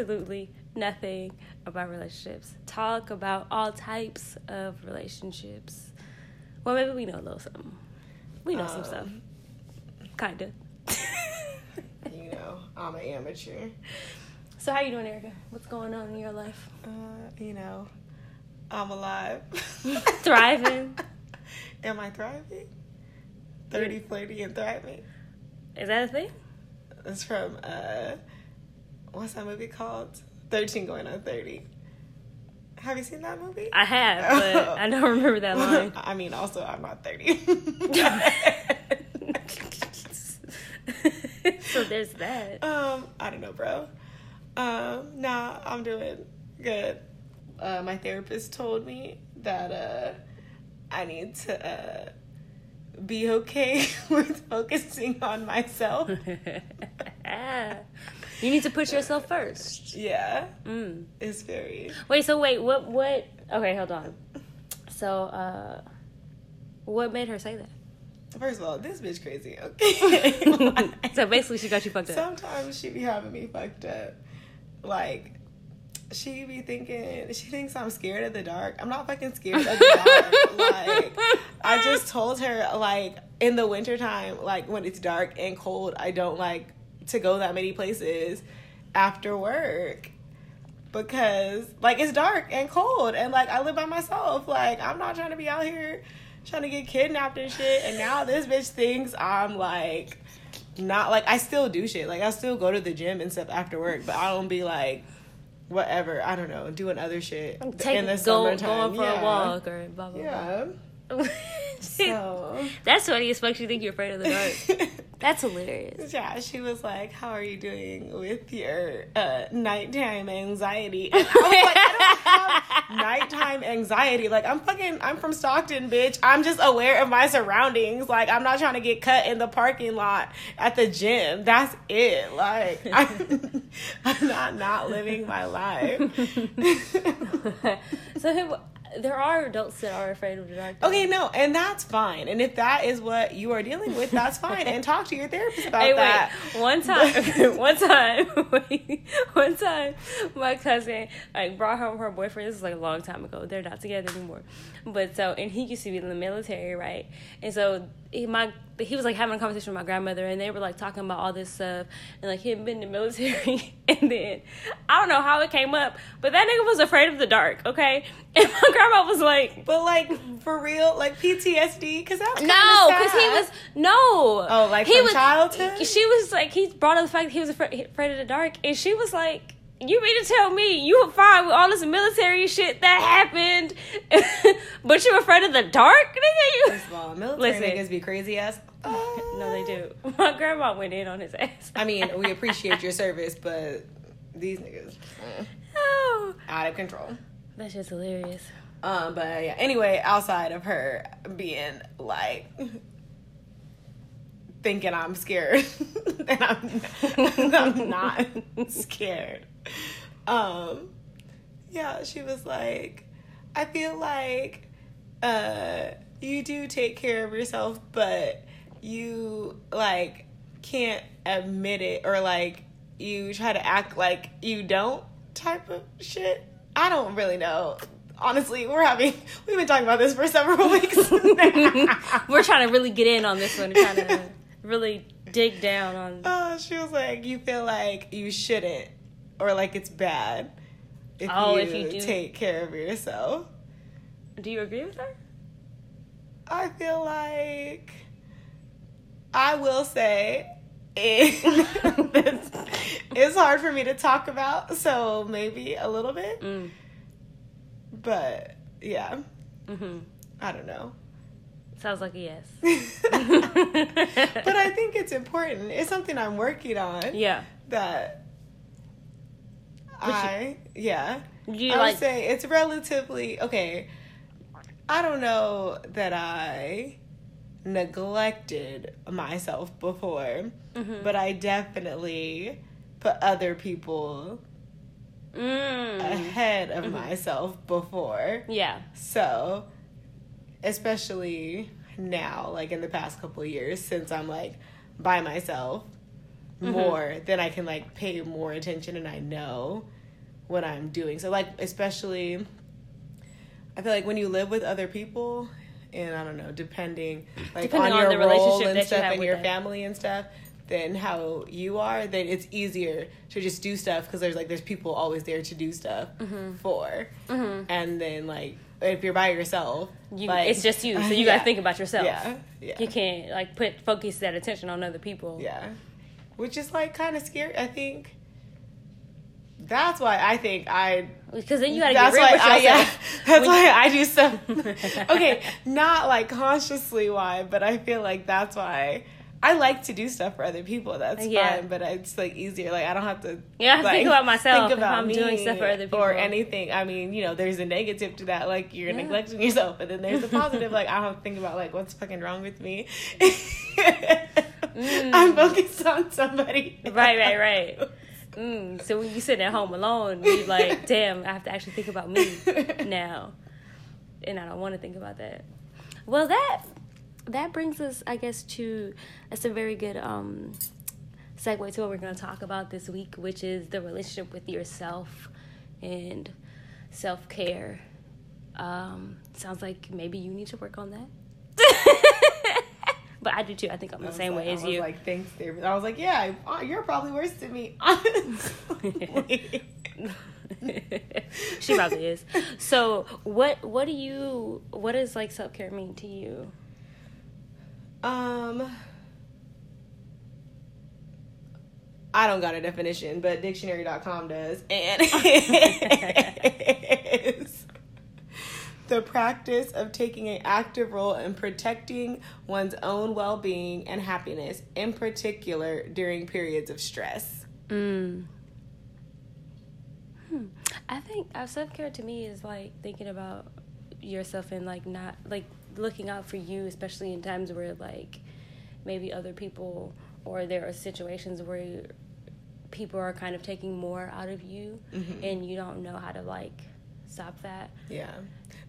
absolutely nothing about relationships talk about all types of relationships. Well, maybe we know a little something. We know some Um, stuff. Kinda. You know, I'm an amateur. so, how you doing, Erica? What's going on in your life? Uh, you know, I'm alive. Thriving. Am I thriving? 30, flirty, and thriving. Is that a thing? It's from, uh, what's that movie called? 13 going on 30. Have you seen that movie? I have, but I don't remember that line. I mean, also, I'm not 30. so there's that. Um, I don't know, bro. Um, nah, I'm doing good. Uh, my therapist told me that uh, I need to uh, be okay with focusing on myself. You need to put yourself first. Yeah, Mm. it's very. Wait, so wait, what what okay, hold on. So uh what made her say that? First of all, this bitch crazy. Okay. so basically she got you fucked up. Sometimes she be having me fucked up. Like, she be thinking, she thinks I'm scared of the dark. I'm not fucking scared of the dark. like, I just told her, like, in the wintertime, like, when it's dark and cold, I don't like to go that many places after work. Because, like, it's dark and cold, and, like, I live by myself. Like, I'm not trying to be out here trying to get kidnapped and shit. And now this bitch thinks I'm, like, not like I still do shit. Like I still go to the gym and stuff after work, but I don't be like whatever. I don't know, doing other shit Take in the go, summertime. going for yeah. a walk or blah blah Yeah. blah. So That's funny as fuck you think you're afraid of the dark. That's hilarious. yeah, she was like, "How are you doing with your uh, nighttime anxiety?" And I was like, "I don't have nighttime anxiety. Like I'm fucking, I'm from Stockton, bitch. I'm just aware of my surroundings. Like I'm not trying to get cut in the parking lot at the gym. That's it. Like I'm, I'm not not living my life." so who- there are adults that are afraid of the dark. though. Okay, no, and that's fine. And if that is what you are dealing with, that's fine. And talk to your therapist about Hey, that. wait. One time, one time, one time, my cousin like brought home her boyfriend. This is like a long time ago. They're not together anymore. But so, and he used to be in the military, right? And so he, my he was like having a conversation with my grandmother, and they were like talking about all this stuff, and like he had been in the military, and then I don't know how it came up, but that nigga was afraid of the dark. Okay, and my grandma was like. But like for real, like PTSD, because that's kinda No, because he was no. Oh, like he from was, childhood? She was like he brought up the fact that he was afraid, afraid of the dark, and she was like, "You mean to tell me you were fine with all this military shit that happened, but you afraid of the dark, nigga? You First of all, military Listen. niggas be crazy ass. no, they do. My grandma went in on his ass. I mean, we appreciate your service, but these niggas mm, oh, out of control. that's just hilarious. Um, but yeah. Anyway, outside of her being like thinking I'm scared, and I'm I'm not scared. Um, yeah, she was like, I feel like uh you do take care of yourself, but you like can't admit it or like you try to act like you don't type of shit. I don't really know. Honestly, we're having we've been talking about this for several weeks. We're trying to really get in on this one, trying to really dig down on. Oh, she was like, you feel like you shouldn't, or like it's bad if, Oh, you, if you do. take care of yourself. Do you agree with her? I feel like I will say it, it's hard for me to talk about, so maybe a little bit, Mm. but yeah, hmm I don't know. Sounds like a yes. but I think it's important. It's something I'm working on. Yeah. That I yeah. You I like would say it's relatively okay. I don't know that I neglected myself before, Mhm. but I definitely put other people Mm. ahead of myself before. Yeah. So, especially now, like in the past couple of years, since I'm like by myself Mm-hmm. more, then I can like pay more attention and I know what I'm doing. So like especially I feel like when you live with other people and I don't know, depending like Depending on on your the relationship and that you stuff have and with your them. family and stuff, than how you are, then it's easier to just do stuff because there's like there's people always there to do stuff Mm-hmm. for, and then like if you're by yourself, You, like, it's just you, so you yeah. gotta think about yourself. Yeah, yeah, You can't like put focus that attention on other people. yeah, which is like kind of scary. I think that's why I think I Because then you gotta that's get real why with I, yourself. yeah, that's When- why I do stuff. okay, not like consciously why, but I feel like that's why I like to do stuff for other people. That's Yeah. fine, but it's like easier. Like I don't have to. Yeah, I have to like, think about myself if I'm doing stuff for other people or anything. I mean, you know, there's a negative to that, like you're Yeah. neglecting yourself, but then there's a positive. like I don't have to think about like what's fucking wrong with me. I'm focused on somebody. Mm. Right, right, right. Mm, so when you sitting at home alone, you're like, damn, I have to actually think about me now, and I don't want to think about that. Well, that that brings us, I guess, to that's a very good um, segue to what we're going to talk about this week, which is the relationship with yourself and self care. Um, sounds like maybe you need to work on that. But I do too. I think I'm I the same like- way I as was you. Like, thanks, David. I was like, yeah, uh, you're probably worse than me. honestly. she probably is. So what what do you what does like self care mean to you? um, I don't got a definition, but dictionary.com does, and the practice of taking an active role in protecting one's own well-being and happiness, in particular during periods of stress. Mm. Hmm. I think uh, self care to me is like thinking about yourself and like not like looking out for you, especially in times where like maybe other people or there are situations where people are kind of taking more out of you and you don't know how to like stop that. Yeah.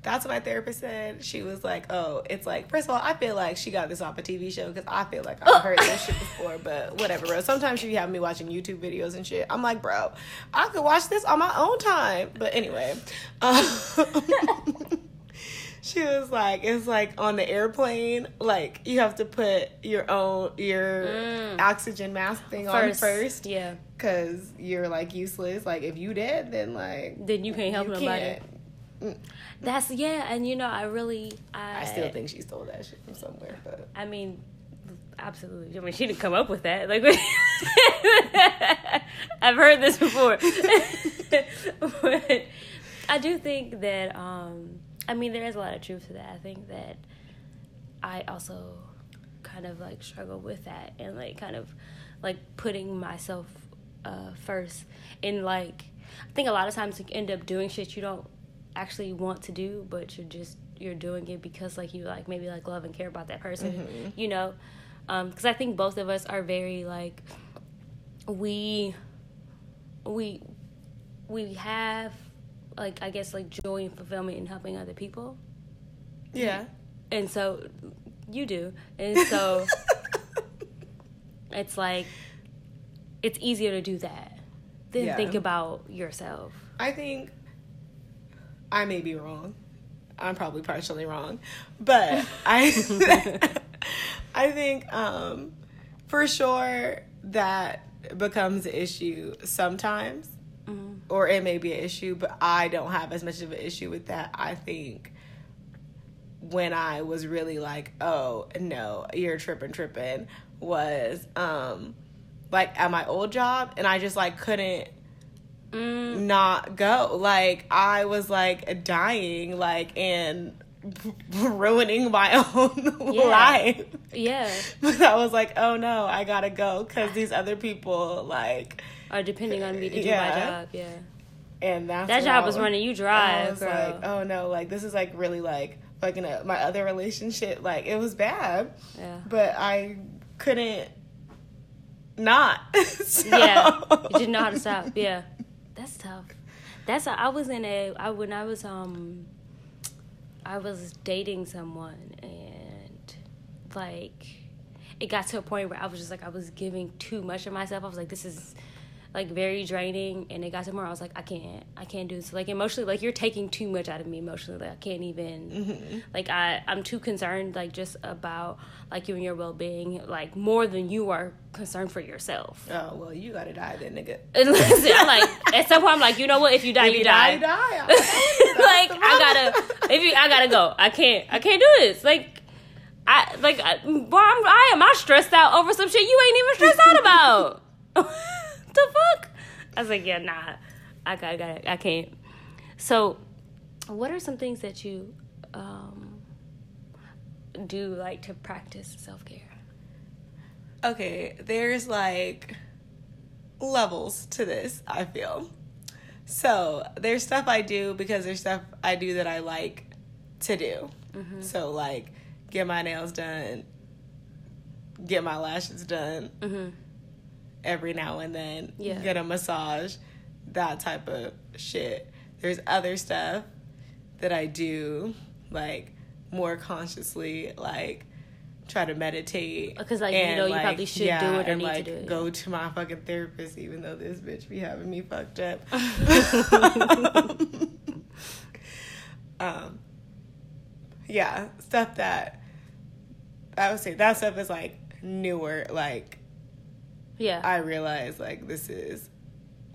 That's what my therapist said. She was like, "Oh, it's like first of all, I feel like she got this off a TV show because I feel like I've heard this shit before, but whatever, bro. Sometimes she have me watching YouTube videos and shit. I'm like, bro, I could watch this on my own time. But anyway, um, she was like, it's like on the airplane, like you have to put your own your Mm. oxygen mask thing on first Yeah. because you're like useless. Like if you dead, then like Then you can't help you nobody. can't. Mm. That's yeah, and you know, I really I I still think she stole that shit from somewhere, but I mean, absolutely. I mean, she didn't come up with that. Like, I've heard this before. but I do think that, um, I mean, there is a lot of truth to that. I think that I also kind of like struggle with that and like kind of like putting myself uh, first. And like, I think a lot of times you end up doing shit you don't actually want to do, but you're just you're doing it because like you like maybe like love and care about that person, mm-hmm. you know. Um, because I think both of us are very like we we we have like I guess like joy and fulfillment in helping other people, yeah. and so you do, and so it's like it's easier to do that than Yeah. think about yourself. I think I may be wrong. I'm probably partially wrong, but I I think um, for sure that becomes an issue sometimes, Mhm. or it may be an issue, but I don't have as much of an issue with that. I think when I was really like, oh no, you're tripping, tripping, was um like at my old job, and I just like couldn't Mm, not go. Like I was like dying, like and ruining my own Yeah. life. yeah, But I was like, oh no, I gotta go because these other people like, are depending on me to do Yeah. my job. Yeah, and that's that job I was running you I dry, was girl. like, oh no, like this is like really like fucking up my other relationship. Like it was bad, yeah. but I couldn't not. So- Yeah, you didn't know how to stop. Yeah, that's tough. That's I was in a I when I was um I was dating someone and like it got to a point where I was just like I was giving too much of myself. I was like, this is like very draining and it got to where I was like, I can't I can't do this. Like emotionally like you're taking too much out of me emotionally. Like I can't even Mm-hmm. like I, I'm too concerned like just about like you and your well being, like more than you are concerned for yourself. Oh well, you gotta die then, nigga. And listen, I'm like at some point I'm like, you know what, if you die, If you, you die. die, you die. like I gotta if you I gotta go. I can't I can't do this. Like I like I, boy, I'm, I am I stressed out over some shit you ain't even stressed out about. the fuck? I was like, yeah, nah. I got I got I can't. So, what are some things that you um do like to practice self care? okay, there's like levels to this, I feel. So there's stuff I do because there's stuff I do that I like to do. Mm-hmm. So like get my nails done, get my lashes done Mm-hmm. Every now and then, Yeah. get a massage, that type of shit. There's other stuff that I do like more consciously, like try to meditate. Because like, you know, you probably should do it or and need to do it. go to my fucking therapist, even though this bitch be having me fucked up. um, yeah, stuff that I would say that stuff is like newer. Like Yeah. I realize, like this is.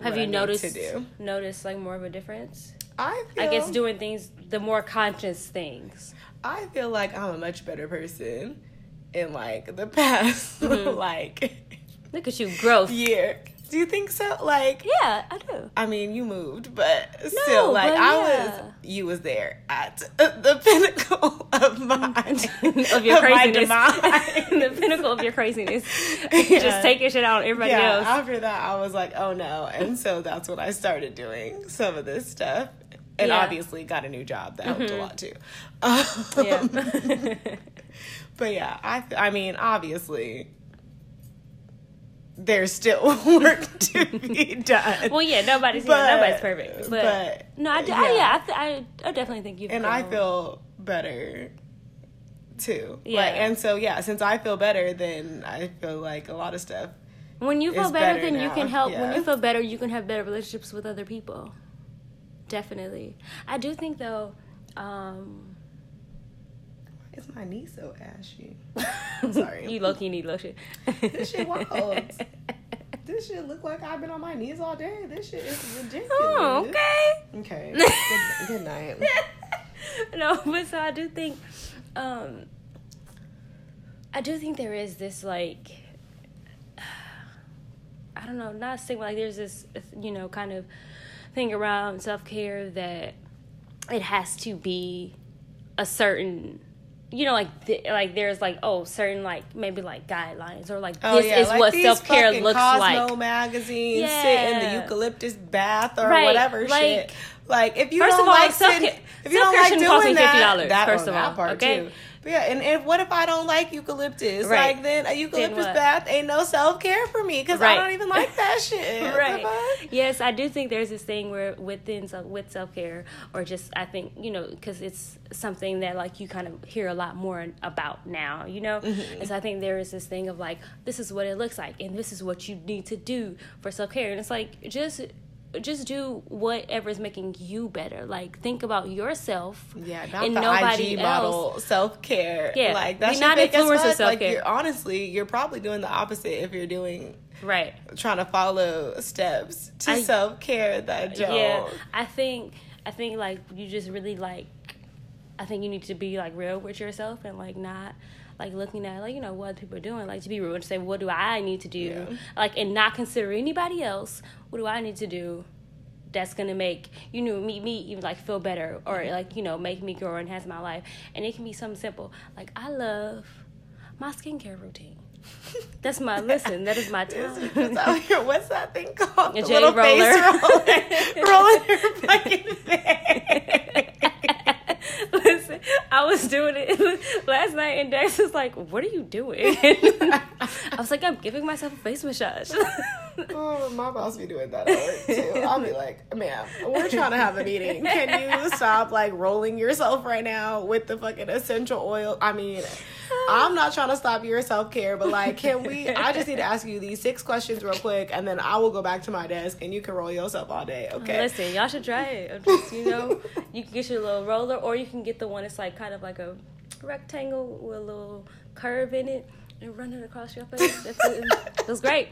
Have you I noticed to do? noticed like more of a difference? I feel, I guess doing things the more conscious things. I feel like I'm a much better person in like the past Mm-hmm. like Look at you, growth. year. Do you think so? Like Yeah, I do. I mean, you moved, but still, like but I yeah. was, you was there at the pinnacle of my of your of craziness. the pinnacle of your craziness. Yeah. Just taking shit out on everybody yeah. else. After that, I was like, oh no, and so that's when I started doing some of this stuff, and Yeah. obviously got a new job that helped a mm-hmm. lot too. yeah. Um, but yeah, I I mean, obviously, there's still work to be done. well, yeah, nobody's yeah, nobody's perfect. But, but, no, I, do, yeah. I yeah, I, th- I, I definitely think you've and I feel better too. Yeah. Like, and so yeah, since I feel better, then I feel like a lot of stuff. when you feel better, better then you can help. When you feel better, you can have better relationships with other people. Definitely, I do think though. Um, my knee so ashy? I'm Sorry. you low key need lotion. This shit wild. This shit look like I've been on my knees all day. This shit is ridiculous. Oh, okay. Okay. Good, good night. no, but so I do think, um, I do think there is this like, I don't know, not stigma. Like there's this, you know, kind of thing around self care that it has to be a certain. You know, like th- like there's like oh certain like maybe like guidelines or like Oh, this yeah, is like what self care looks Cosmo like. magazine, sit in the eucalyptus bath or Right, whatever like- shit. Like if you First don't of all, like sitting, if you don't like doing me that, $50, that, first oh, of all, part okay? too. Yeah, and if what if I don't like eucalyptus? Right. Like then a eucalyptus what? bath ain't no self care for me because Right. I don't even like that shit. Right yes i do think there's this thing where within with self-care or just i think you know because it's something that like you kind of hear a lot more about now you know Mm-hmm. and so i think there is this thing of like this is what it looks like and this is what you need to do for self-care and it's like just just do whatever is making you better like think about yourself Yeah, not and the nobody IG model self care. Yeah, like that's not influencer influencer Like self-care. you're honestly, you're probably doing the opposite if you're doing right trying to follow steps to self care that don't. Yeah, I think I think like you just really like I think you need to be like real with yourself and like not like looking at like you know what people are doing like to be real and say what do I need to do Yeah. like and not consider anybody else what do I need to do that's gonna make you know me me even like feel better or like you know make me grow and enhance my life and it can be something simple like I love my skincare routine that's my listen that is my time That's out here. What's that thing called? A The J little roller. face roller, rolling your fucking face. I was doing it last night, and Dex was like, "What are you doing?" I was like, "I'm giving myself a face massage." Oh, my boss be doing that at too. I'll be like, ma'am, we're trying to have a meeting. Can you stop like rolling yourself right now with the fucking essential oil? I mean, I'm not trying to stop your self care, but like, can we? I just need to ask you these six questions real quick, and then I will go back to my desk, and you can roll yourself all day. Okay. Listen, y'all should try it. Just, you know, you can get your little roller, or you can get the one that's like kind of like a rectangle with a little curve in it and run it across your face. It feels great.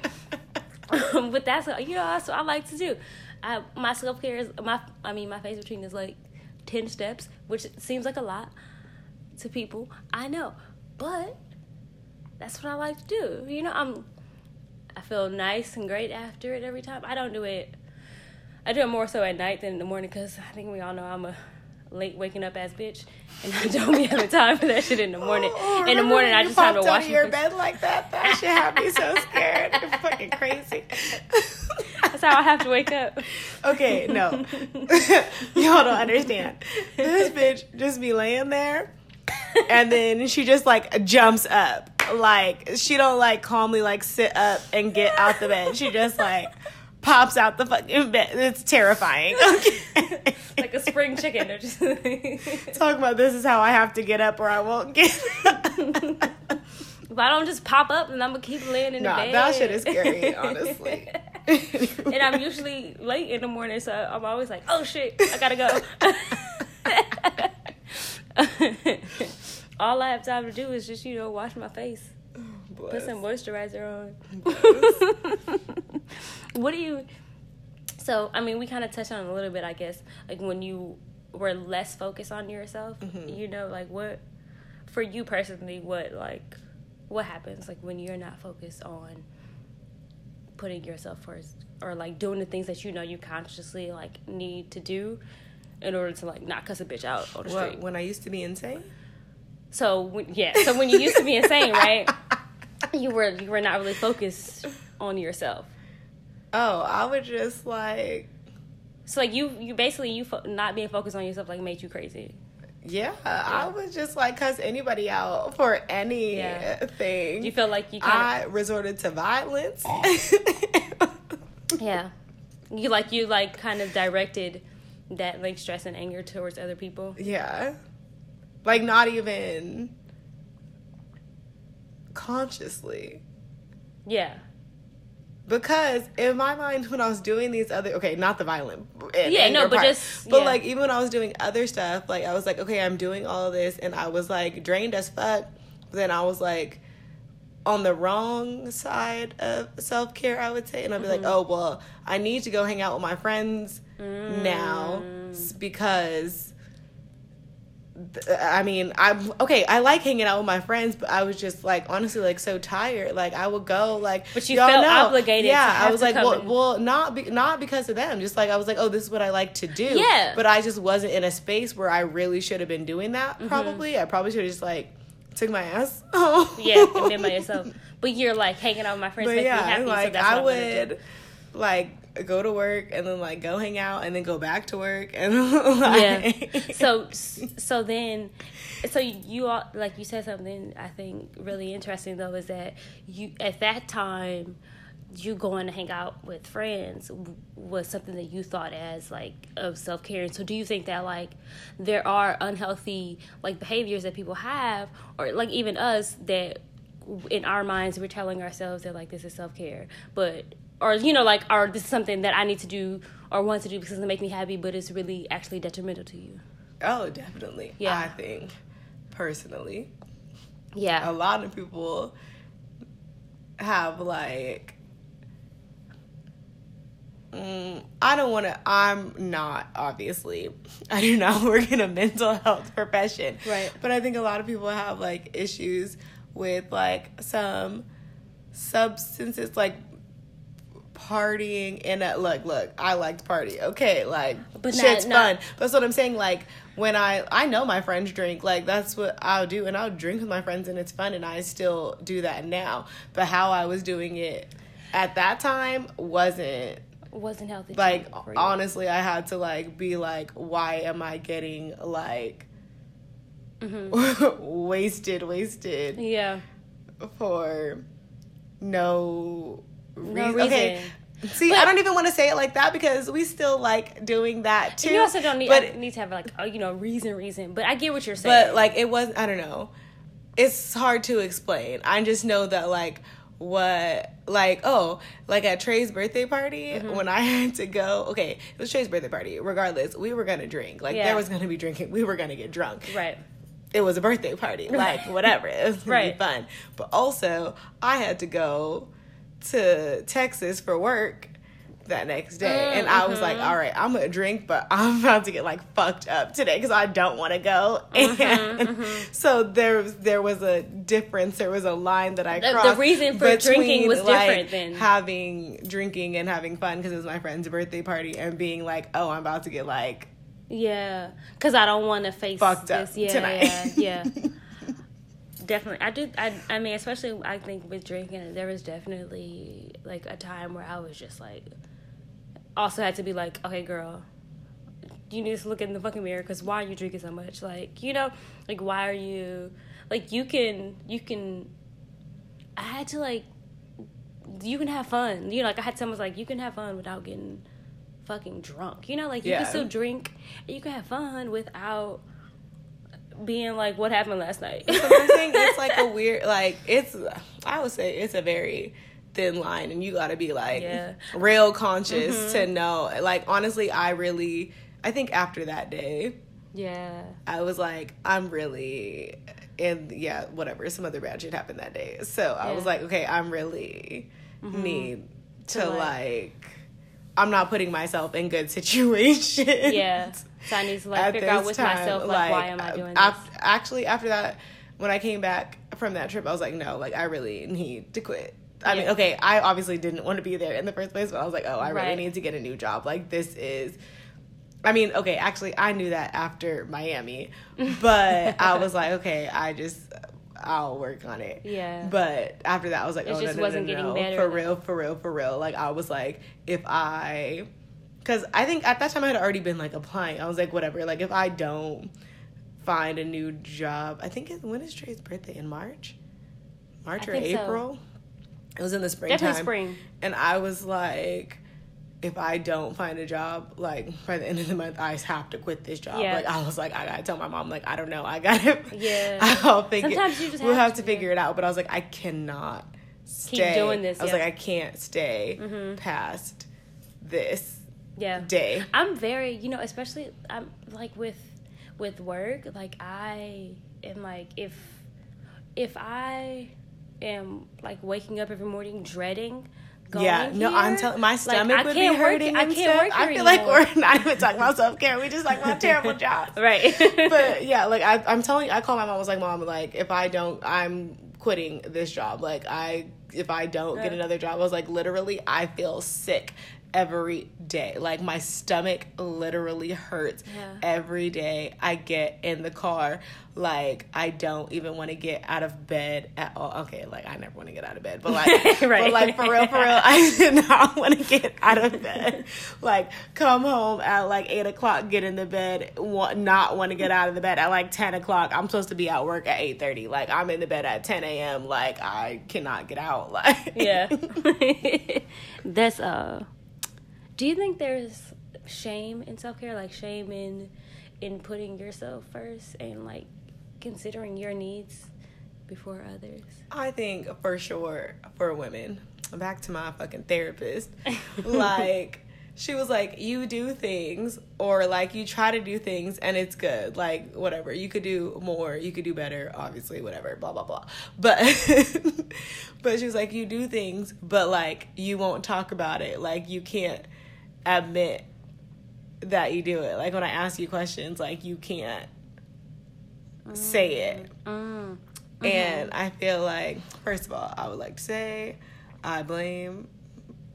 but that's you know that's what I like to do. I, my self care is my I mean my face routine is like ten steps, which seems like a lot to people. I know, but that's what I like to do. You know, I'm I feel nice and great after it every time. I don't do it. I do it more so at night than in the morning because I think we all know I'm a late waking up ass bitch, and I don't be having time for that shit in the morning. Oh, in the morning, I just have to wash your bed like that. That shit had me so scared. It's fucking crazy. That's how I have to wake up. Okay, no. Y'all don't understand. This bitch just be laying there and then she just like jumps up. Like she don't like calmly like sit up and get out the bed. She just like pops out the fucking bed. It's terrifying. Okay. like a spring chicken. They're just Talk about this is how I have to get up or I won't get If I don't just pop up, then I'm gonna keep laying in the Nah, bed. that shit is scary, honestly. and I'm usually late in the morning, so I'm always like, "Oh shit, I gotta go." All I have time to do is just you know wash my face, put some moisturizer on. what do you? So I mean, we kind of touched on a little bit, I guess. Like when you were less focused on yourself, mm-hmm. you know, like what for you personally, what like what happens like when you're not focused on putting yourself first or like doing the things that you know you consciously like need to do in order to like not cuss a bitch out on the What, street. when I used to be insane? So when, yeah, so when you used to be insane, right? You were you were not really focused on yourself. Oh, I would just like So like you you basically you fo- not being focused on yourself like made you crazy. Yeah, I was just like cuss anybody out for anything. Do you feel like you kind I resorted to violence. yeah, you like you like kind of directed that like stress and anger towards other people. yeah. Like not even consciously. Yeah, Because in my mind, when I was doing these other, okay, not the violent, Yeah, no, but part, just- but yeah. like even when I was doing other stuff, like I was like, okay, I'm doing all of this, and I was like drained as fuck. But then I was like on the wrong side of self care, I would say, and I'd be Mm-hmm. like, oh well, I need to go hang out with my friends now Mm. s- because. I mean, I'm okay. I like hanging out with my friends, but I was just like honestly like so tired. Like I would go like, But you felt know. obligated Yeah, I was like, well, in. well, not be, not because of them. Just like I was like, oh, this is what I like to do. Yeah. But I just wasn't in a space where I really should have been doing that. Mm-hmm. Probably, I probably should have just like took my ass. home. yeah, and been by yourself. But you're like hanging out with my friends, But make me yeah, happy. so like that's what I would like go to work and then like go hang out and then go back to work and like, yeah. So so then, so you all like you said something I think really interesting though is that you at that time you going to hang out with friends was something that you thought as like of self-care and so do you think that like there are unhealthy like behaviors that people have or like even us that in our minds we're telling ourselves that like this is self-care but or you know like or this is something that i need to do or want to do because it'll make me happy but it's really actually detrimental to you oh, definitely. Yeah. I think personally, yeah a lot of people have like mm, I don't want to I'm not obviously I do not work in a mental health profession Right. but I think a lot of people have like issues with like some substances like partying and uh, look look I like to party okay like But shit's not- fun. That's what I'm saying like when I I know my friends drink like that's what I'll do and I'll drink with my friends and it's fun and I still do that now. But how I was doing it at that time wasn't wasn't healthy like honestly I had to like be like why am I getting like wasted wasted yeah. for no No reason. Okay. See, But- I don't even want to say it like that because we still like doing that too. you also don't need but need to have like a, you know reason reason but i get what you're saying but like it was I don't know. it's hard to explain. I just know that like what like oh like at Trey's birthday party Mm-hmm. when I had to go okay it was Trey's birthday party regardless we were gonna drink like Yeah. there was gonna be drinking we were gonna get drunk Right. it was a birthday party like whatever it was Right. be fun but also I had to go to Texas for work that next day and I was Mm-hmm. like all right I'm gonna drink but I'm about to get like fucked up today because I don't want to go Mm-hmm, and so there was there was a difference there was a line that I The- the reason for drinking was like, different than having drinking and having fun because it was my friend's birthday party and being like oh I'm about to get like Yeah, because I don't want to face Fucked up this. Yeah, tonight. yeah, yeah. definitely. I do. I. I mean, especially I think with drinking, there was definitely like a time where I was just like, also had to be like, okay, girl, you need to look in the fucking mirror because why are you drinking so much? Like, you know, like why are you, like you can you can. I had to like, you can have fun. You know, like I had someone's like, you can have fun without getting fucking drunk. You know, like you Yeah. can still drink and you can have fun without being like, what happened last night? What I'm saying. It's like a weird, like it's. I would say it's a very thin line, and you got to be like Yeah. real conscious to mm-hmm. know. Like honestly, I really, I think after that day, yeah. I was like, I'm really, and yeah, whatever. Some other bad shit happened that day, so I was like, okay, I'm really mm-hmm. need to, To, like, like- I'm not putting myself in good situations. Yeah. So I need to like figure out with time, myself like, why am I uh, doing this? Actually, after that, when I came back from that trip, I was like, no, like I really need to quit. I mean, okay, I obviously didn't want to be there in the first place, but I was like, oh, I really Right. need to get a new job. Like this is. I mean, okay, actually, I knew that after Miami, but I was like, okay, I just, I'll work on it. Yeah. But after that, I was like, It oh, just no, no, wasn't no, getting no. better For real, for real, for real. Like, I was like, if I, because I think at that time I had already been like applying. I was like, whatever. Like, if I don't find a new job, I think it, when is Trey's birthday? In March? March I or think so. April? It was in the springtime. Definitely spring. And I was like, if I don't find a job, like by the end of the month, I have to quit this job. Yeah. Like I was like, I gotta tell my mom, like I don't know, I gotta, Yeah. I'll figure. Sometimes you just we'll have have to to, figure it out. But I was like, I cannot stay. doing this, I was yeah. like, I can't stay Mhm. past this Yeah. day. I'm very, you know, especially I'm like with with work, like I am like if if I am like waking up every morning dreading going yeah, no, I'm telling my stomach I would be can't work- hurting. I can't stuff. work I here feel like we're not even talking about self care. We just like want terrible jobs. Right. but yeah, like I, I'm telling, I call my mom. I was like, Mom, like if I don't, I'm quitting this job. Like I, if I don't get another job, I was like, literally, I feel sick every day. Like my stomach literally hurts Yeah. every day I get in the car. Like I don't even want to get out of bed at all. Okay, like I never want to get out of bed, but like, but Right. like for real, for real, I did not want to get out of bed. Like come home at like eight o'clock, get in the bed, want, not want to get out of the bed at like ten o'clock. I'm supposed to be at work at eight thirty. Like I'm in the bed at ten a.m. Like I cannot get out. Like yeah. That's uh do you think there's shame in self care? Like shame in in putting yourself first and like considering your needs before others? I think for sure for women, back to my fucking therapist, like she was like, you do things or like you try to do things and it's good. Like whatever. You could do more, you could do better, obviously, whatever, blah blah blah. But but she was like, you do things, but like you won't talk about it. Like you can't admit that you do it. Like when I ask you questions, like you can't say it. Mm. And I feel like, first of all, I would like to say I blame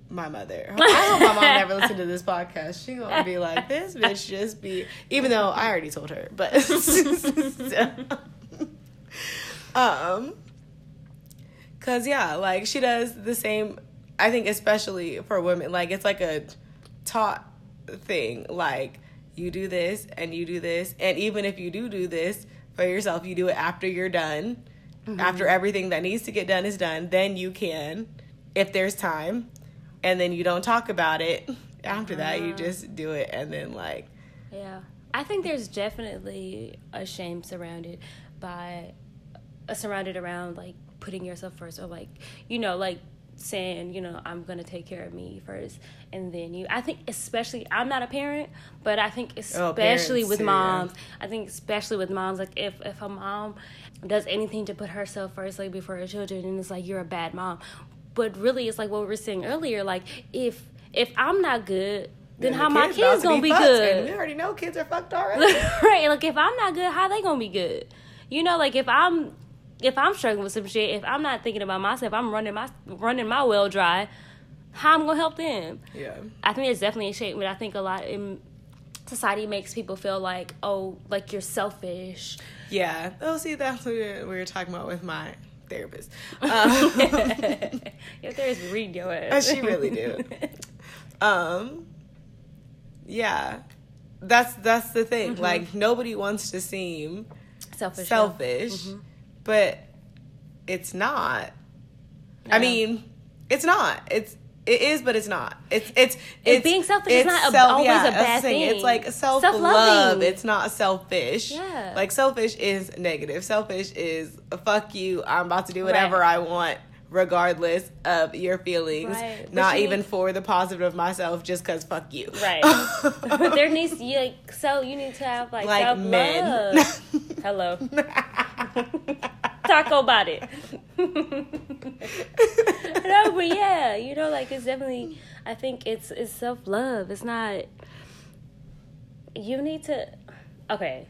my mother. I hope my mom never listened to this podcast. She gonna be like, this bitch just be, even though I already told her, but um, cause yeah, like she does the same. I think especially for women, like it's like a taught thing. Like you do this and you do this, and even if you do do this for yourself, you do it after you're done. After everything that needs to get done is done, then you can, if there's time, and then you don't talk about it. After that, you just do it, and then like Yeah. I think there's definitely a shame surrounded by uh, surrounded around like putting yourself first or like you know like saying you know i'm gonna take care of me first and then you i think especially i'm not a parent but i think oh, especially Oh, with yeah. moms i think especially with moms like if if a mom does anything to put herself first like before her children and it's like you're a bad mom but really it's like what we were saying earlier like if if i'm not good then the how my about kids gonna be fucked, good And we already know kids are fucked already. right like if i'm not good how they gonna be good you know like if i'm if i'm struggling with some shit if i'm not thinking about myself i'm running my running my well dry how i'm gonna help them yeah. i think it's definitely a shape but i think a lot in society makes people feel like oh like you're selfish Yeah. Oh, see, that's what we were, we were talking about with my therapist. Um, if there's read your ass she really do. um, yeah. That's that's the thing. Mm-hmm. Like nobody wants to seem selfish selfish, Mm-hmm. But it's not. I mean, it's not. It's it is, but it's not. It's it's it's being selfish is it's not a- always a that's the bad thing. thing. It's like self love. It's not selfish. Yeah. Like selfish is negative. Selfish is fuck you. I'm about to do whatever Right. I want. Regardless of your feelings, Right. Not you even need- for the positive of myself, just cause fuck you. right but there needs you like so you need to have like, like men. hello taco about it. no, but yeah, you know, like it's definitely. I think it's it's self love. It's not. You need to. Okay,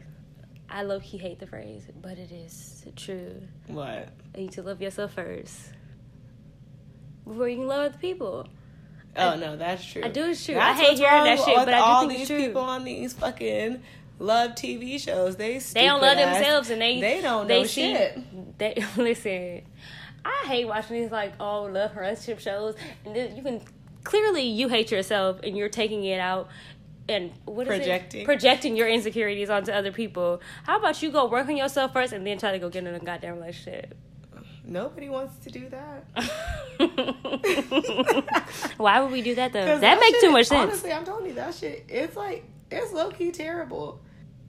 I low key hate the phrase, but it is true. what? You need to love yourself first before you can love other people. Oh no, that's true. I do it's true. That's I hate hearing that shit, but I do all think these it's true. people on these fucking love TV shows, they they don't love ass- themselves and they they don't they know see, shit. They listen. I hate watching these like all love relationship shows, and then you can clearly you hate yourself and you're taking it out and what is Projecting. it? projecting your insecurities onto other people. How about you go work on yourself first and then try to go get in a goddamn relationship? Nobody wants to do that. Why would we do that though? 'Cause That, makes too much sense. Honestly, I'm telling you that shit. It's like it's low key terrible.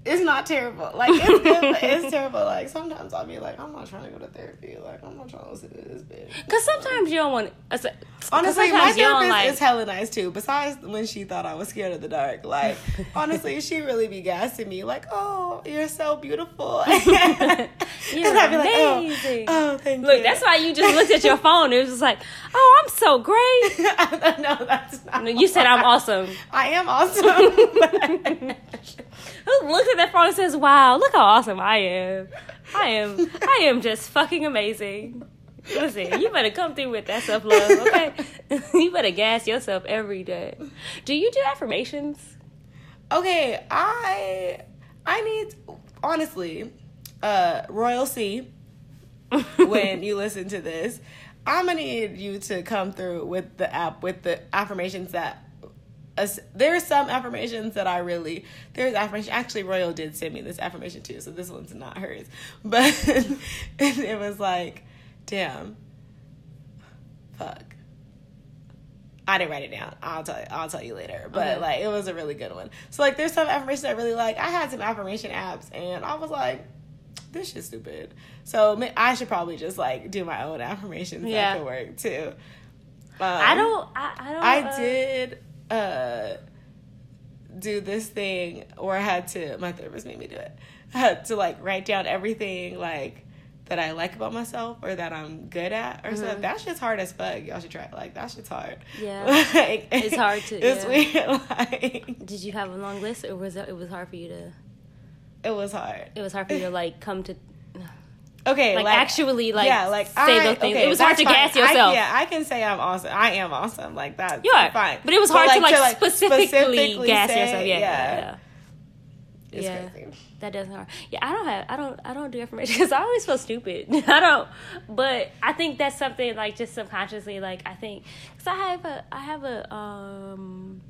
It's not terrible. Like it's good, but it's terrible. Like sometimes I'll be like, I'm not trying to go to therapy. Like I'm not trying to listen to this bitch. Cause sometimes you don't want. Cause Honestly, my sometimes you don't therapist like. is hella nice too. Besides when she thought I was scared of the dark, like honestly, she really be gassing me, like, "Oh, you're so beautiful," You're I'd be like, "Oh, amazing. oh, thank Look, you." that's why you just looked at your phone. It was just like, oh, I'm so great. no, that's not. No, you said I'm awesome. I am awesome. Who looks at that phone and says, "Wow, look how awesome I am. I am, I am just fucking amazing." Listen, you better come through with that self love, okay? you better gas yourself every day. Do you do affirmations? okay, I I need honestly, uh, Royal C. when you listen to this, I'm gonna need you to come through with the app with the affirmations that. There are some affirmations that I really there's affirmation actually Royal did send me this affirmation too so this one's not hers but it was like damn fuck I didn't write it down. I'll tell you. I'll tell you later. But Okay. like, it was a really good one. So like, there's some affirmations I really like. I had some affirmation apps, and I was like, this shit's stupid. So I should probably just like do my own affirmations Yeah. that could work too. Um, I don't. I, I don't. I uh, did uh do this thing or I had to. My therapist made me do it. I had to like write down everything like that I like about myself or that I'm good at or something. That shit's hard as fuck. Y'all should try it. Like that shit's hard. Mm-hmm. Yeah. Like, It's hard to- It's yeah. weird. Like Did you have a long list, or was it, it was hard for you to? it was hard. It was hard for you to like come to, Okay, like, like, actually like yeah, like say I, those things. okay, it was hard to fine. gas yourself. I, yeah, I can say I'm awesome. I am awesome. Like that. You are fine. but it was hard to, like, specifically, specifically gas say- yourself. Yeah, yeah. yeah. Yeah. crazy. That doesn't hurt. Yeah, I don't have. I don't. I don't do affirmation because I always feel stupid. I don't. But I think that's something like just subconsciously. Like I think because I have a. I have a um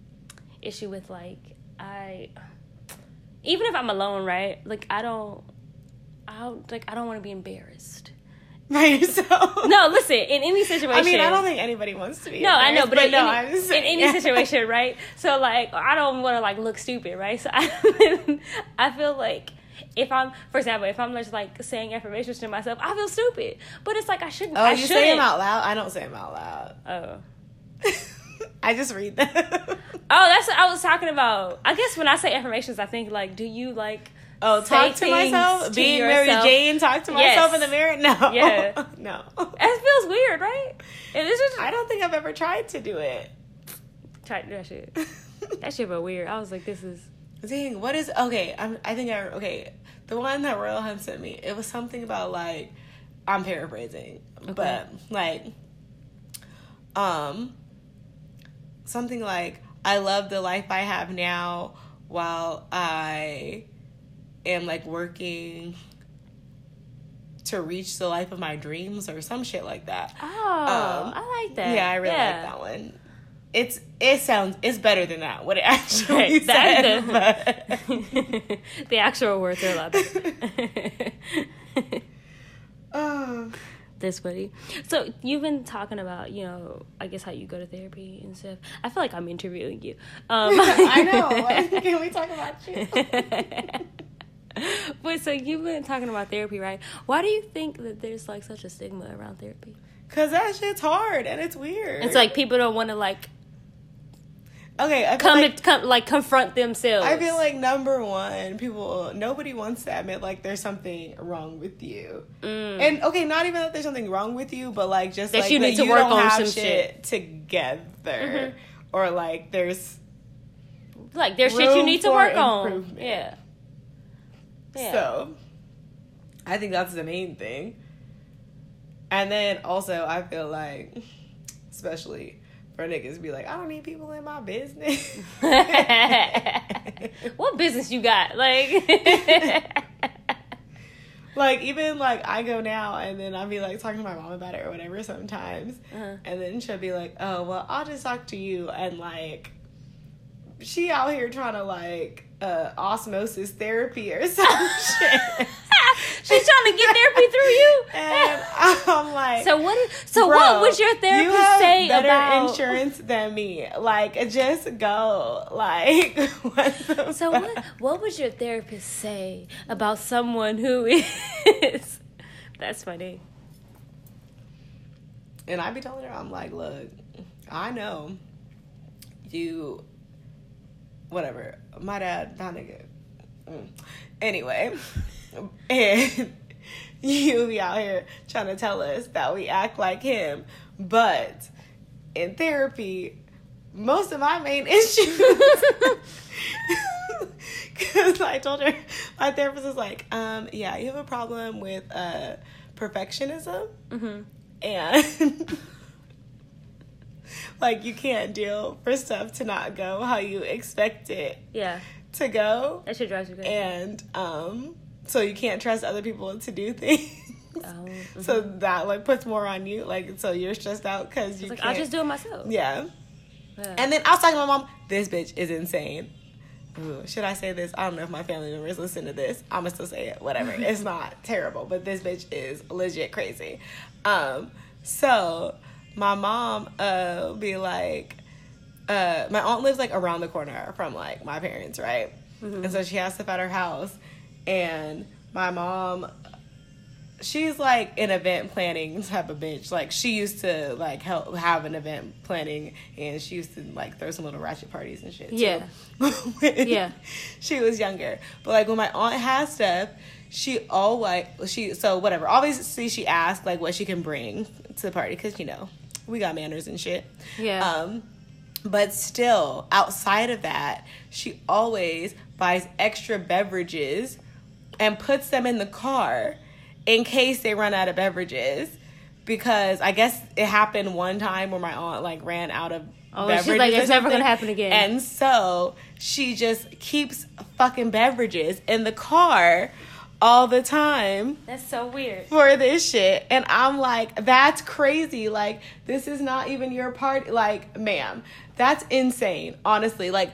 issue with like I. Even if I'm alone, right? Like I don't. I don't like. I don't want to be embarrassed. By yourself. No, listen. In any situation. I mean, I don't think anybody wants to be. No, I know, embarrassed, but, in, no, any, just in saying. any situation, right? So like, I don't want to like look stupid, right? So I, I feel like if I'm, for example, if I'm just like saying affirmations to myself, I feel stupid. But it's like I shouldn't. Oh, I you shouldn't. say them out loud? I don't say them out loud. Oh. I just read them. Oh, that's what I was talking about. I guess when I say affirmations, I think like, do you like? Oh, talk to myself. to Being Mary? Jane, talk to myself Yes. in the mirror. No, Yeah. no. It feels weird, right? It is just I don't think I've ever tried to do it. try to do that shit. That shit felt weird. I was like, this is. Dang, what is okay? I'm, I think I okay. The one that Royal Hunt sent me, it was something about like I'm paraphrasing, but like um something like I love the life I have now while I am like working to reach the life of my dreams or some shit like that. Oh, Um, I like that. Yeah, I really Yeah. like that one. It's it sounds it's better than that. What it actually Right, that said, is but- the actual words are a lot better. Oh. this buddy. So you've been talking about, you know, I guess how you go to therapy and stuff. I feel like I'm interviewing you. Um, I know. Can we talk about you? but so you've been talking about therapy, right? Why do you think that there's like such a stigma around therapy? Cause that shit's hard and it's weird. It's like people don't want to like okay, come like, to come like confront themselves. I feel like number one, people nobody wants to admit like there's something wrong with you. Mm. And okay, not even that there's something wrong with you, but like just That like you that need to you work on some shit, shit. together, Mhm. or like there's like there's shit you need to work on. Yeah. Yeah. So, I think that's the main thing. And then also, I feel like, especially for niggas, be like, I don't need people in my business. what business you got? Like like even like I go now and then I'll be like talking to my mom about it or whatever sometimes, Uh-huh. and then she'll be like, "Oh well, I'll just talk to you," and like she out here trying to like uh osmosis therapy or some shit. She's trying to get therapy through you. and I'm like, So what? Is, so Bro, what would your therapist you have say better about? insurance than me? Like, just go. Like, what So fuck? what? What would your therapist say about someone who is? That's funny. And I be telling her, I'm like, look, I know you, whatever. My dad, that nigga. Mm. Anyway, and you be out here trying to tell us that we act like him, but in therapy, most of my main issues. Because I told her, my therapist was like, um, yeah, you have a problem with uh, perfectionism hmm and like you can't deal for stuff to not go how you expect it Yeah, to go that should drive you crazy. and um so you can't trust other people to do things Oh, mhm. so that like puts more on you like so you're stressed out because you like can't I'll just do it myself. yeah Yeah. and then I was talking to my mom this bitch is insane Ooh, should I say this? I don't know if my family members listen to this. I'm gonna still say it. Whatever. it's not terrible, but this bitch is legit crazy. Um, so my mom uh be like, uh, my aunt lives like around the corner from like my parents, right? And so she has stuff at her house, and my mom she's like an event planning type of bitch. Like she used to like help have an event planning, and she used to like throw some little ratchet parties and shit. too, Yeah. Yeah. She was younger, but like when my aunt has stuff, she always she so whatever. Obviously, she asked like what she can bring to the party because you know we got manners and shit. Yeah. Um, but still, outside of that, she always buys extra beverages and puts them in the car in case they run out of beverages. Because I guess it happened one time where my aunt like ran out of Oh, she's beverages. like, "It's never gonna happen again. And so she just keeps fucking beverages in the car all the time That's so weird. for this shit. And I'm like, that's crazy. Like, this is not even your party. Like, ma'am, that's insane. Honestly, like,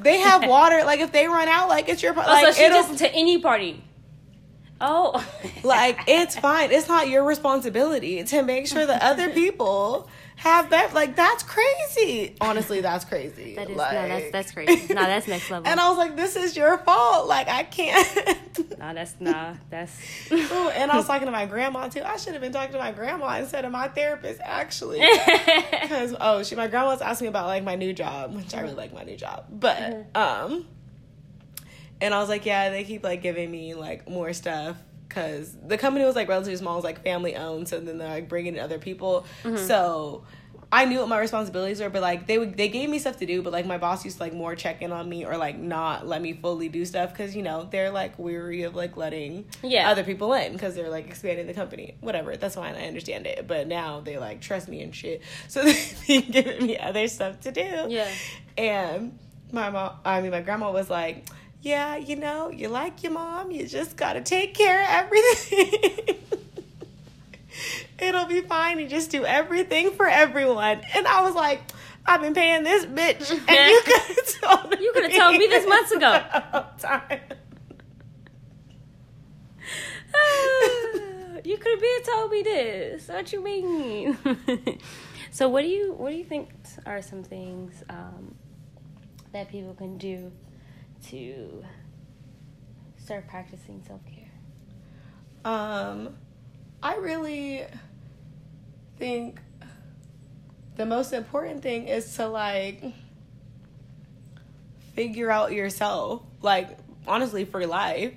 they have water. Like, if they run out, like, it's your party. Oh, Like, so she just to any party. Oh. like, it's fine. It's not your responsibility to make sure that other people have that. Like that's crazy. Honestly, that's crazy. That is like, no, that's that's crazy. No, that's next level. And I was like, this is your fault. Like I can't. nah, that's nah, that's. Ooh, and I was talking to my grandma too. I should have been talking to my grandma instead of my therapist, actually. Because oh, she my grandma was asking me about like my new job, which I really like my new job, but Mm-hmm. um, and I was like, yeah, they keep like giving me like more stuff because the company was like relatively small, it was like family owned, so then they're like bringing in other people, Mm-hmm. so. I knew what my responsibilities were, but like they would, they gave me stuff to do, but like my boss used to like more check in on me or like not let me fully do stuff because you know they're like weary of like letting Yeah. other people in because they're like expanding the company. Whatever, that's fine. I understand it. But now they like trust me and shit, so they giving me other stuff to do. Yeah. And my mom, I mean, my grandma was like, "Yeah, you know, you like your mom. You just gotta take care of everything." It'll be fine. You just do everything for everyone. And I was like, I've been paying this bitch, and you could have told You coulda told me this months ago. you could have told me this. What you mean? so what do you what do you think are some things um, that people can do to start practicing self care? Um, I really think the most important thing is to like figure out yourself. Like honestly, for life.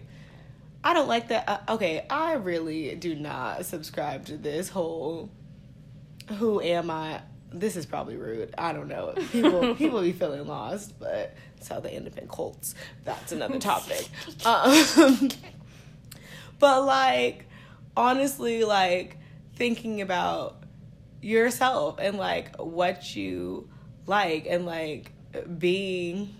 I don't like that. Uh, okay, I really do not subscribe to this whole "Who am I?" This is probably rude. I don't know. People people be feeling lost, but it's how they end up in cults. That's another topic. Um, but like honestly like thinking about yourself and like what you like and like being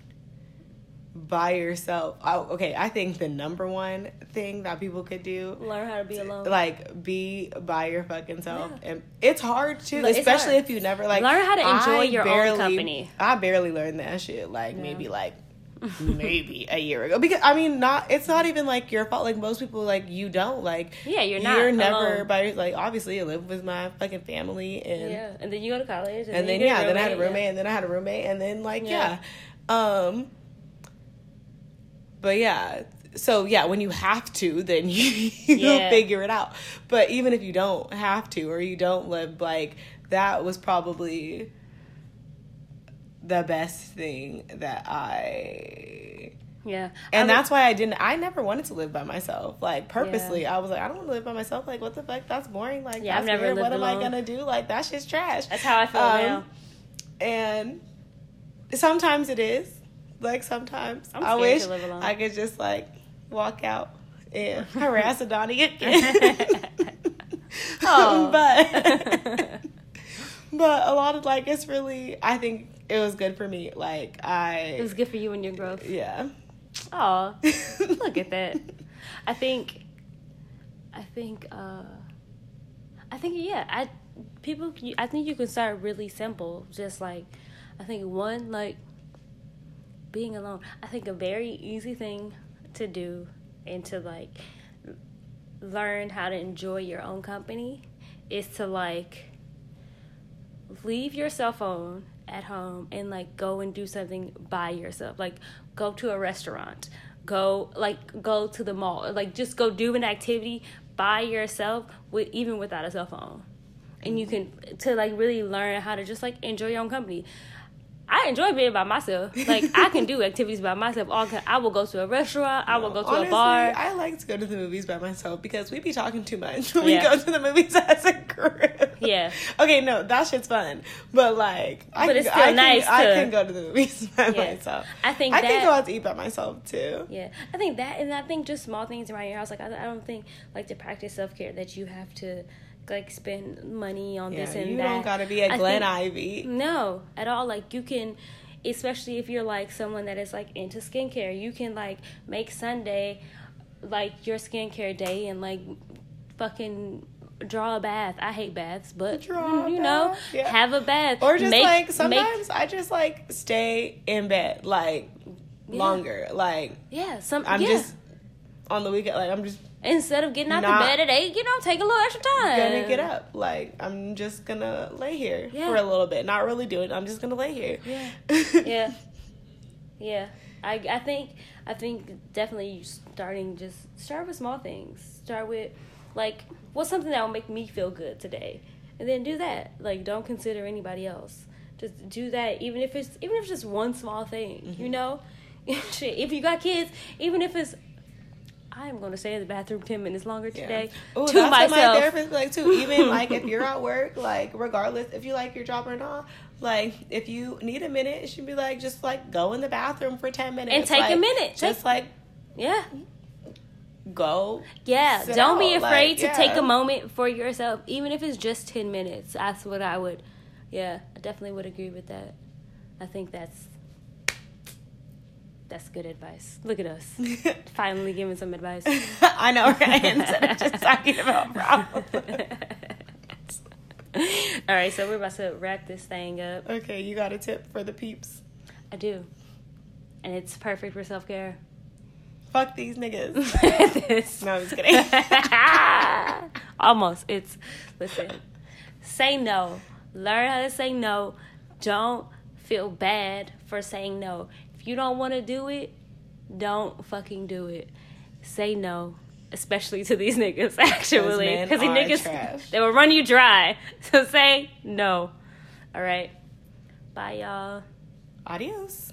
by yourself I, okay i think the number one thing that people could do Learn how to be alone. like be by your fucking self Yeah. and it's hard too Like, especially hard. if you never like Learn how to enjoy I your own company. i barely learned that shit like Yeah. maybe like maybe a year ago because i mean not it's not even like your fault like most people like you don't like Yeah, you're not you're never alone. by like obviously i live with my fucking family and yeah, and then you go to college, and, and then get yeah, then I had a yeah. roommate, and then I had a roommate, and then like yeah. Yeah. um, but yeah, so yeah, when you have to, then you you'll Yeah. figure it out. But even if you don't have to, or you don't live like that, was probably the best thing that I Yeah, and I that's why I didn't. I never wanted to live by myself. Like purposely, I was like, I don't want to live by myself. Like, what the fuck? That's boring. Like, Yeah, I've that's never weird. What lived am I gonna do? Like, that shit's trash. that's how I feel Um, now. And sometimes it is. Like sometimes I'm I wish to live alone. I could just like walk out and harass Adani again. Oh. but but a lot of like it's really. I think it was good for me. Like I it was good for you and your growth. yeah. Oh, look at that. I think, I think, uh, I think, yeah, I, people, I think you can start really simple. Just like, I think one, like, being alone. I think a very easy thing to do and to, like, learn how to enjoy your own company is to, like, leave your cell phone at home and like go and do something by yourself. Like go to a restaurant. Go like go to the mall. Like just go do an activity by yourself with even without a cell phone. And you mm-hmm. can to like really learn how to just like enjoy your own company I enjoy being by myself. Like I can do activities by myself. All I will go to a restaurant. I will go to Honestly, a bar. I like to go to the movies by myself because we be talking too much when Yeah. we go to the movies as a group. Yeah. Okay, no, that shit's fun, but like, I But can, it's still I can, nice I can go to the movies by Yeah. myself. I think I that can go out to eat by myself too. Yeah, I think that, and I think just small things around your house. Like I, I don't think like to practice self care that you have to like spend money on Yeah, this and you that. don't gotta be a Glen Ivy. No, at all. Like you can, especially if you're like someone that is like into skincare, you can like make Sunday like your skincare day and like fucking draw a bath. I hate baths, but Draw you know, yeah. have a bath Or just Make- like make- sometimes I just like stay in bed like Yeah. longer. Like yeah, some I'm yeah. just on the weekend. Like I'm just instead of getting out Not- the bed at eight, you know, take a little extra time. gonna get up. Like I'm just gonna lay here Yeah. for a little bit. Not really do it. I'm just gonna lay here. Yeah. yeah yeah i i think i think definitely starting just start with small things start with like what's something that will make me feel good today and then do that like don't consider anybody else just do that even if it's even if it's just one small thing you mm-hmm. know if you got kids even if it's i'm going to stay in the bathroom 10 minutes longer today Ooh, to that's what my therapist like too. Even like if you're at work, like regardless if you like your job or not, like if you need a minute, she'd be like, just like go in the bathroom for ten minutes And take a minute. Just Take- like yeah go. Yeah, don't be afraid like, to take a moment for yourself, even if it's just 10 minutes. That's what I would, yeah, I definitely would agree with that. I think that's, that's good advice. Look at us. Finally giving some advice. I know, right? Instead of just talking about problems. All right, so we're about to wrap this thing up. Okay, you got a tip for the peeps? I do. And it's perfect for self care. Fuck these niggas. this. No, I'm just kidding. Almost. It's listen. Say no. Learn how to say no. Don't feel bad for saying no. You don't want to do it, don't fucking do it. Say no. Especially to these niggas, actually. Because these niggas, trash. they will run you dry. So say no. All right. Bye, y'all. Adios.